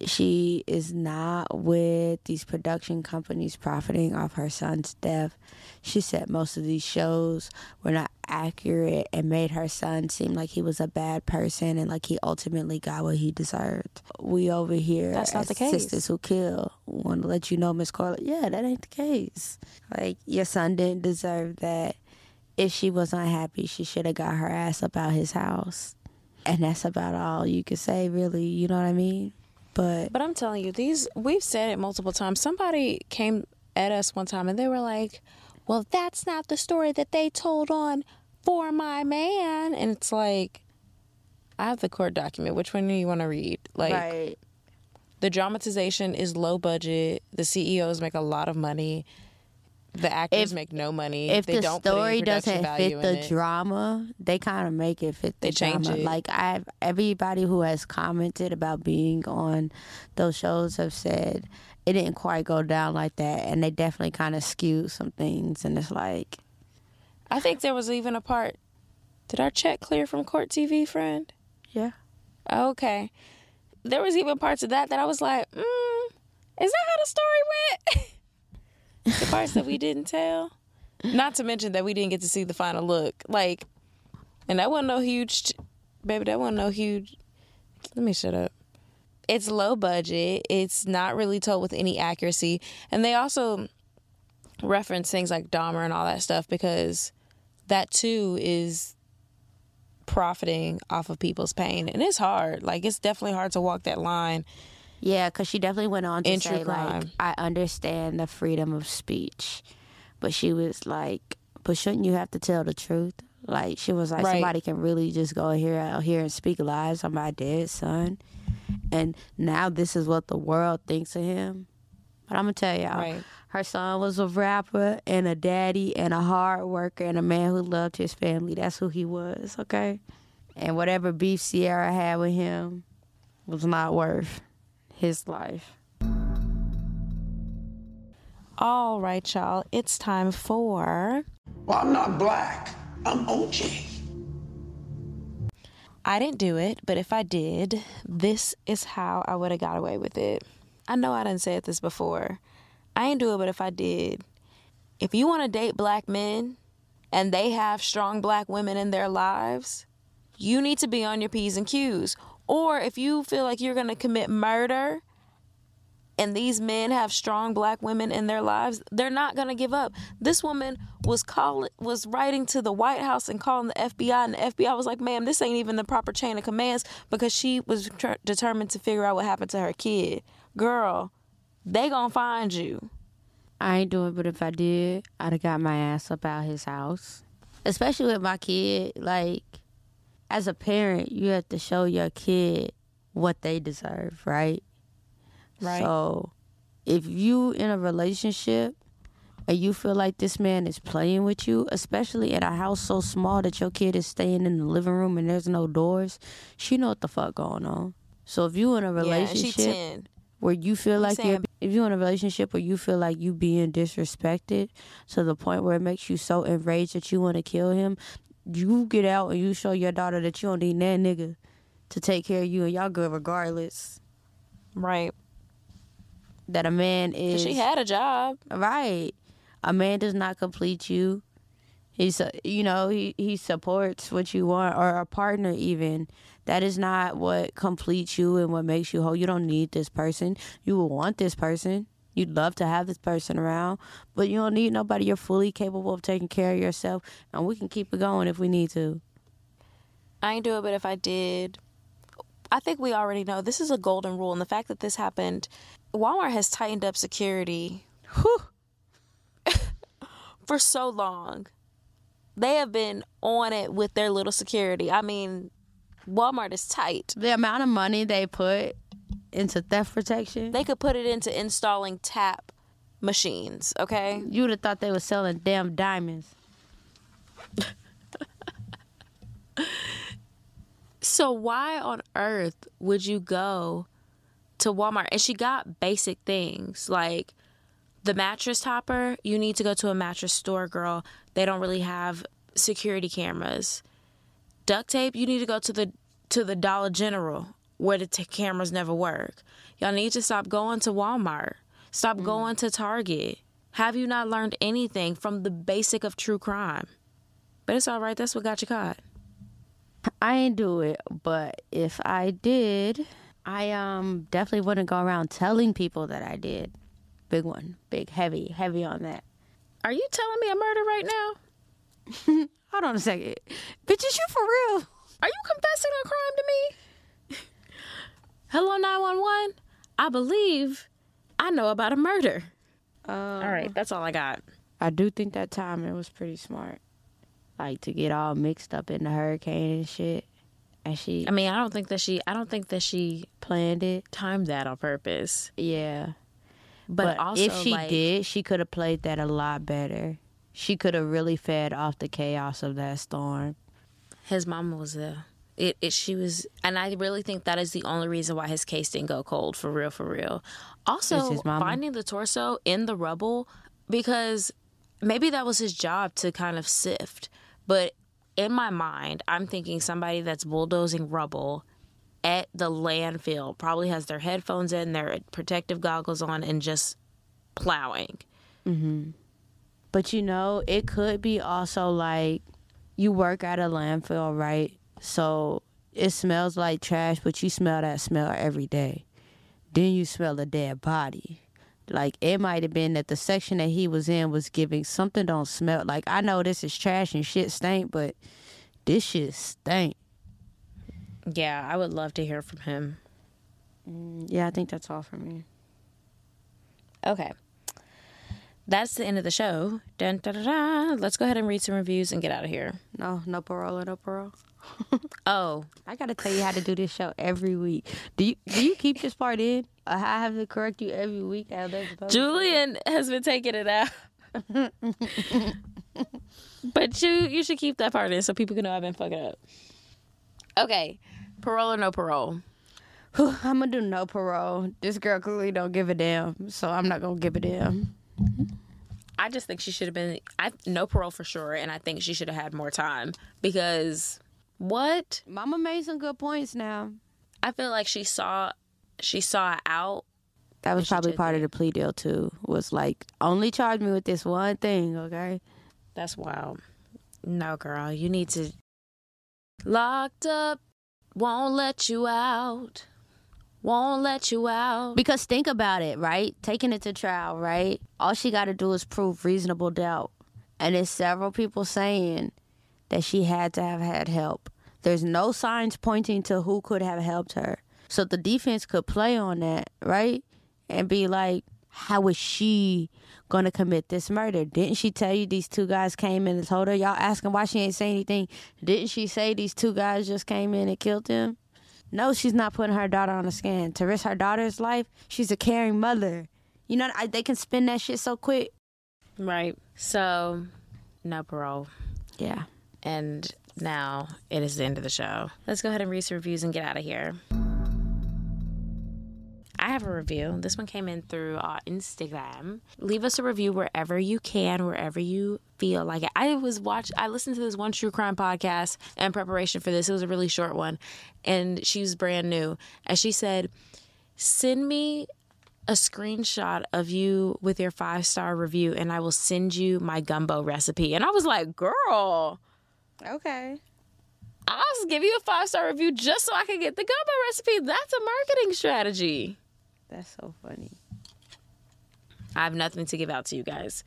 She is not with these production companies profiting off her son's death. She said most of these shows were not accurate and made her son seem like he was a bad person and like he ultimately got what he deserved. We over here That's not as the case. Sistas Who Kill want to let you know, Miss Corla, yeah, that ain't the case. Like your son didn't deserve that. If she was unhappy, she should have got her ass up out his house. And that's about all you could say, really. You know what I mean? But But I'm telling you, these we've said it multiple times. Somebody came at us one time and they were like, "Well, that's not the story that they told on For My Man." And it's like I have the court document. Which one do you want to read? Like right. the dramatization is low budget. The CEOs make a lot of money. The actors If- make no money. if they the story doesn't fit the it. drama, they kind of make it fit the They change drama. it. Like I, everybody who has commented about being on those shows have said it didn't quite go down like that, and they definitely kind of skewed some things. And it's like, I think there was even a part. Did our check clear from Court TV, friend? yeah, Okay. There was even parts of that that I was like, mm, is that how the story went? [laughs] the parts that we didn't tell. Not to mention that we didn't get to see the final look. Like, and that wasn't no huge, baby, that wasn't no huge. Let me shut up. It's low budget. It's not really told with any accuracy. And they also reference things like Dahmer and all that stuff because that too is profiting off of people's pain. And it's hard. Like, it's definitely hard to walk that line. Yeah, because she definitely went on to In say like. I understand the freedom of speech, but she was like, but shouldn't you have to tell the truth? Like she was like, Right. somebody can really just go here out here and speak lies on my dead son, and now this is what the world thinks of him. But I'm gonna tell y'all, Right. her son was a rapper and a daddy and a hard worker and a man who loved his family. That's who he was, okay? And whatever beef Cierra had with him was not worth his life. All right, y'all. It's time for. Well, I'm not black. I'm OJ. I didn't do it, but if I did, this is how I would have got away with it. I know I didn't say this before. I ain't do it, but if I did, if you want to date black men and they have strong black women in their lives, you need to be on your P's and Q's. Or if you feel like you're going to commit murder and these men have strong black women in their lives, they're not going to give up. This woman was calling was writing to the White House and calling the FBI and the FBI was like, "Ma'am, this ain't even the proper chain of commands because she was tr- determined to figure out what happened to her kid." Girl, they going to find you. I ain't doing it, but if I did, I'd have got my ass up out his house. Especially with my kid. Like, as a parent, you have to show your kid what they deserve, right? Right. So, if you in a relationship and you feel like this man is playing with you, especially in a house so small that your kid is staying in the living room and there's no doors, she know what the fuck going on. So if you in a Yeah, relationship 10. where you feel like you're if you're in a relationship where you feel like you being disrespected to the point where it makes you so enraged that you want to kill him, you get out and you show your daughter that you don't need that nigga to take care of you and y'all good regardless. Right. That a man is She had a job. right. A man does not complete you. He's you know he he supports what you want or a partner even. That is not what completes you and what makes you whole. You don't need this person. You will want this person. You'd love to have this person around, but you don't need nobody. You're fully capable of taking care of yourself, and we can keep it going if we need to. I ain't do it, but if I did, I think we already know this is a golden rule. And the fact that this happened, Walmart has tightened up security whew, [laughs] for so long. They have been on it with their little security. I mean, Walmart is tight. The amount of money they put into theft protection, They could put it into installing tap machines, okay? you would have thought they were selling damn diamonds. So why on earth would you go to Walmart? And she got basic things like the mattress topper. You need to go to a mattress store, girl. They They don't really have security cameras. Duct tape, you need to go to the to the Dollar General where the t- cameras never work. Y'all need to stop going to Walmart. Stop going to Target. Have you not learned anything from the basic of true crime? But it's all right. That's what got you caught. I ain't do it, but if I did, I um definitely wouldn't go around telling people that I did. Big one, big, heavy, heavy on that. Are you telling me a murder right now? [laughs] Hold on a second, bitch, is you for real? Are you confessing a crime to me? Hello, 911. I believe I know about a murder. Um, all right, that's all I got. I do think that timing was pretty smart, like to get all mixed up in the hurricane and shit, and she I mean, I don't think that she I don't think that she planned it. timed that on purpose. Yeah, But, but, also if she like, did, she could have played that a lot better. She could have really fed off the chaos of that storm. his mama was there. It, it she was and I really think that is the only reason why his case didn't go cold for real for real. Also Is his mama? finding the torso in the rubble because maybe that was his job to kind of sift. But in my mind, I'm thinking somebody that's bulldozing rubble at the landfill probably has their headphones in, their protective goggles on, and just plowing. Mm-hmm. But you know, it could be also like you work at a landfill, right? So it smells like trash, but you smell that smell every day. Then you smell a dead body. Like it might have been that the section that he was in was giving something don't smell like I know this is trash and shit stink, but this shit stink. Yeah, I would love to hear from him. Mm, yeah, I think that's all for me. Okay. That's the end of the show. Dun, dun, dun, dun. Let's go ahead and read some reviews and get out of here. No, no parole, no parole. [laughs] Oh, I gotta tell you how to do this show every week. Do you do you keep this part in? Uh, I have to correct you every week. How they're supposed to? Julian has been taking it out. but you you should keep that part in so people can know I've been fucking up. Okay. Parole or no parole? I'm gonna do no parole. This girl clearly don't give a damn, so I'm not gonna give a damn. I just think she should have been I no parole for sure, and I think she should have had more time because what? Mama made some good points now. I feel like she saw she saw it out. That was probably did part of the plea deal too. Was like only charge me with this one thing, okay? That's wild. No, girl, you need to locked up, won't let you out. Won't let you out. Because think about it, right? Taking it to trial, right? All she got to do is prove reasonable doubt. And there's several people saying that she had to have had help. There's no signs pointing to who could have helped her. So the defense could play on that, right? And be like, how is she going to commit this murder? Didn't she tell you these two guys came in and told her? Y'all asking why she ain't say anything. Didn't she say these two guys just came in and killed him? No, she's not putting her daughter on a scan. To risk her daughter's life, she's a caring mother. You know, I, they can spin that shit so quick. Right. So, no parole. Yeah. And now it is the end of the show. Let's go ahead and read some reviews and get out of here. I have a review. This one came in through uh, Instagram. Leave us a review wherever you can, wherever you feel like it. I was watch. I listened to this one true crime podcast in preparation for this. It was a really short one, and she was brand new. And she said, "Send me a screenshot of you with your five star review, and I will send you my gumbo recipe." And I was like, "Girl." Okay. I'll give you a five star review just so I can get the gumbo recipe. That's a marketing strategy. That's so funny. I have nothing to give out to you guys.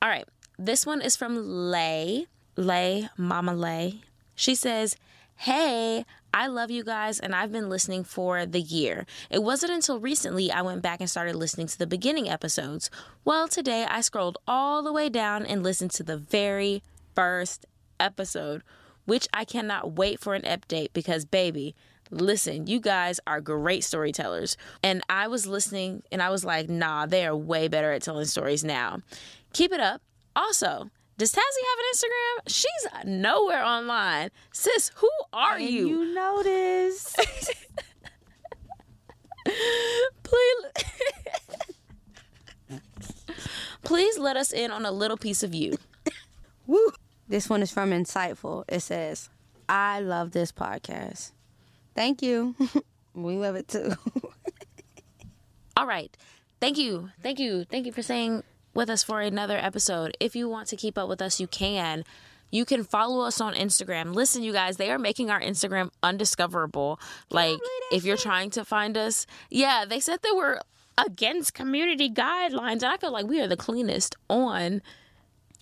All right. This one is from Lay. Lay, Mama Lay. She says, Hey, I love you guys, and I've been listening for the year. It wasn't until recently I went back and started listening to the beginning episodes. Well, today I scrolled all the way down and listened to the very first episode, which I cannot wait for an update because, baby, listen, you guys are great storytellers. And I was listening and I was like, nah, they are way better at telling stories now. Keep it up. Also, does Tazzy have an Instagram? She's nowhere online. Sis, who are And you? you notice. [laughs] Please, [laughs] please let us in on a little piece of you. Woo! This one is from Insightful. It says, I love this podcast. Thank you. [laughs] we love it too. [laughs] All right. Thank you. Thank you. Thank you for staying with us for another episode. If you want to keep up with us, you can. You can follow us on Instagram. Listen, you guys, they are making our Instagram undiscoverable. Like, if you're trying to find us, yeah, they said they were against community guidelines. And I feel like we are the cleanest on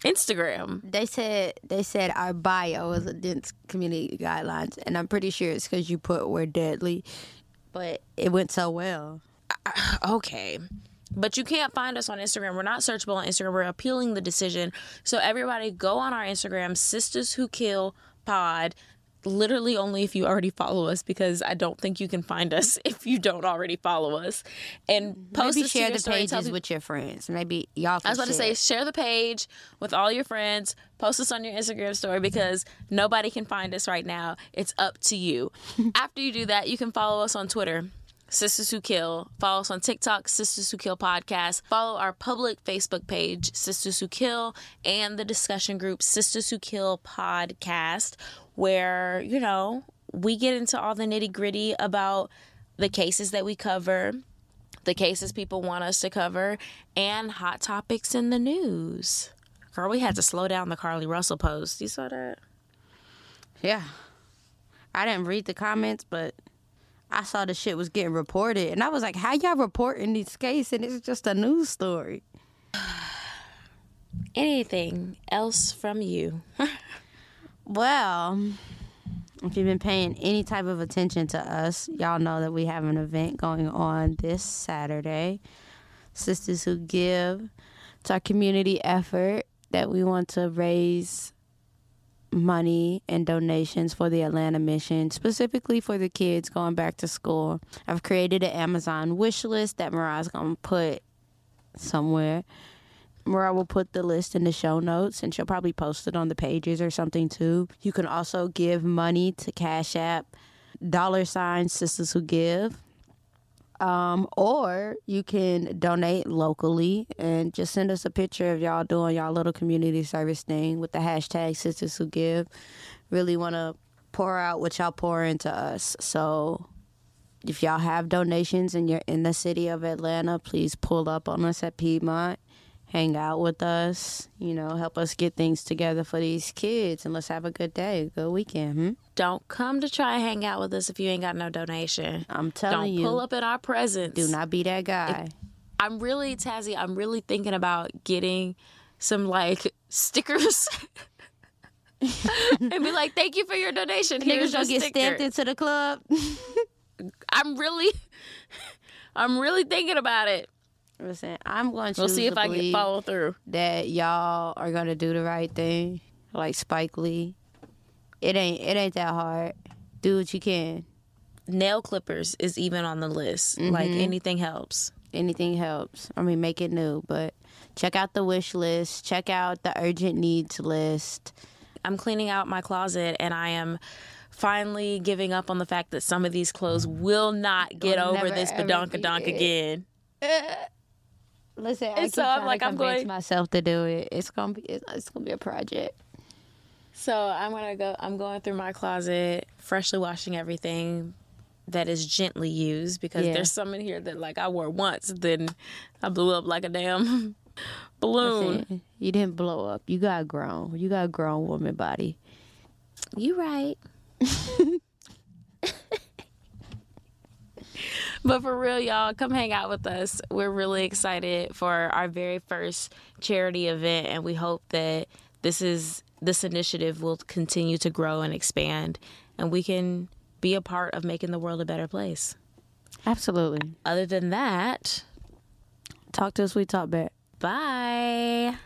Instagram. they said they said our bio is against community guidelines, and I'm pretty sure it's because you put we're deadly, but it went so well. Uh, okay. But you can't find us on Instagram. We're not searchable on Instagram. We're appealing the decision. So everybody go on our Instagram, Sistas Who Kill Pod. Literally only if you already follow us, because I don't think you can find us [laughs] if you don't already follow us. And post Maybe share the pages people- with your friends. Maybe y'all. Can I was about to say, share. share the page with all your friends. Post us on your Instagram story because nobody can find us right now. It's up to you. [laughs] After you do that, you can follow us on Twitter, Sistas Who Kill. Follow us on TikTok, Sistas Who Kill Podcast. Follow our public Facebook page, Sistas Who Kill, and the discussion group, Sistas Who Kill Podcast, where, you know, we get into all the nitty gritty about the cases that we cover the cases people want us to cover, and hot topics in the news. Girl, we had to slow down the Carlee Russell post. You saw that? Yeah. I didn't read the comments, but I saw the shit was getting reported, and I was like, "How y'all reporting this case?" And it's just a news story. [sighs] Anything else from you? [laughs] Well, if you've been paying any type of attention to us, y'all know that we have an event going on this Saturday. Sistas Who Give. It's our community effort that we want to raise money and donations for the Atlanta mission, specifically for the kids going back to school. I've created an Amazon wish list that Mariah's to put somewhere. Mariah will put the list in the show notes and she'll probably post it on the pages or something too. You can also give money to Cash App, dollar sign Sistas Who Give. Um, or you can donate locally and just send us a picture of y'all doing y'all little community service thing with the hashtag Sistas Who Give. Really want to pour out what y'all pour into us. So if y'all have donations and you're in the city of Atlanta, please pull up on us at Piedmont, hang out with us, you know, help us get things together for these kids, and let's have a good day, a good weekend. Hmm? Don't come to try and hang out with us if you ain't got no donation. I'm telling you. Don't pull up in our presence. do not be that guy. I'm really, Tazzy, I'm really thinking about getting some like stickers. [laughs] and be like, thank you for your donation. Here's Niggas your get sticker. stamped into the club. [laughs] I'm really, [laughs] I'm really thinking about it. Listen, I'm going to We'll see if I can follow through. that y'all are gonna do the right thing, like Spike Lee. It ain't it ain't that hard. Do what you can. Nail clippers is even on the list. Like Mm-hmm. anything helps. Anything helps. I mean, make it new, but check out the wish list. Check out the urgent needs list. I'm cleaning out my closet and I am finally giving up on the fact that some of these clothes will not get Will over this ever badonka donk it. again. [laughs] Listen, I And so I'm like, to I'm going- myself to do it. It's gonna be it's, it's gonna be a project. So I'm gonna go. I'm going through my closet, freshly washing everything that is gently used because Yeah. there's some in here that like I wore once, then I blew up like a damn [laughs] balloon. Listen, you didn't blow up. You got grown. You got a grown woman body. You right. [laughs] [laughs] but for real, y'all, come hang out with us. We're really excited for our very first charity event, and we hope that this is this initiative will continue to grow and expand, and we can be a part of making the world a better place. Absolutely. Other than that, Talk to us. We talk back. bye.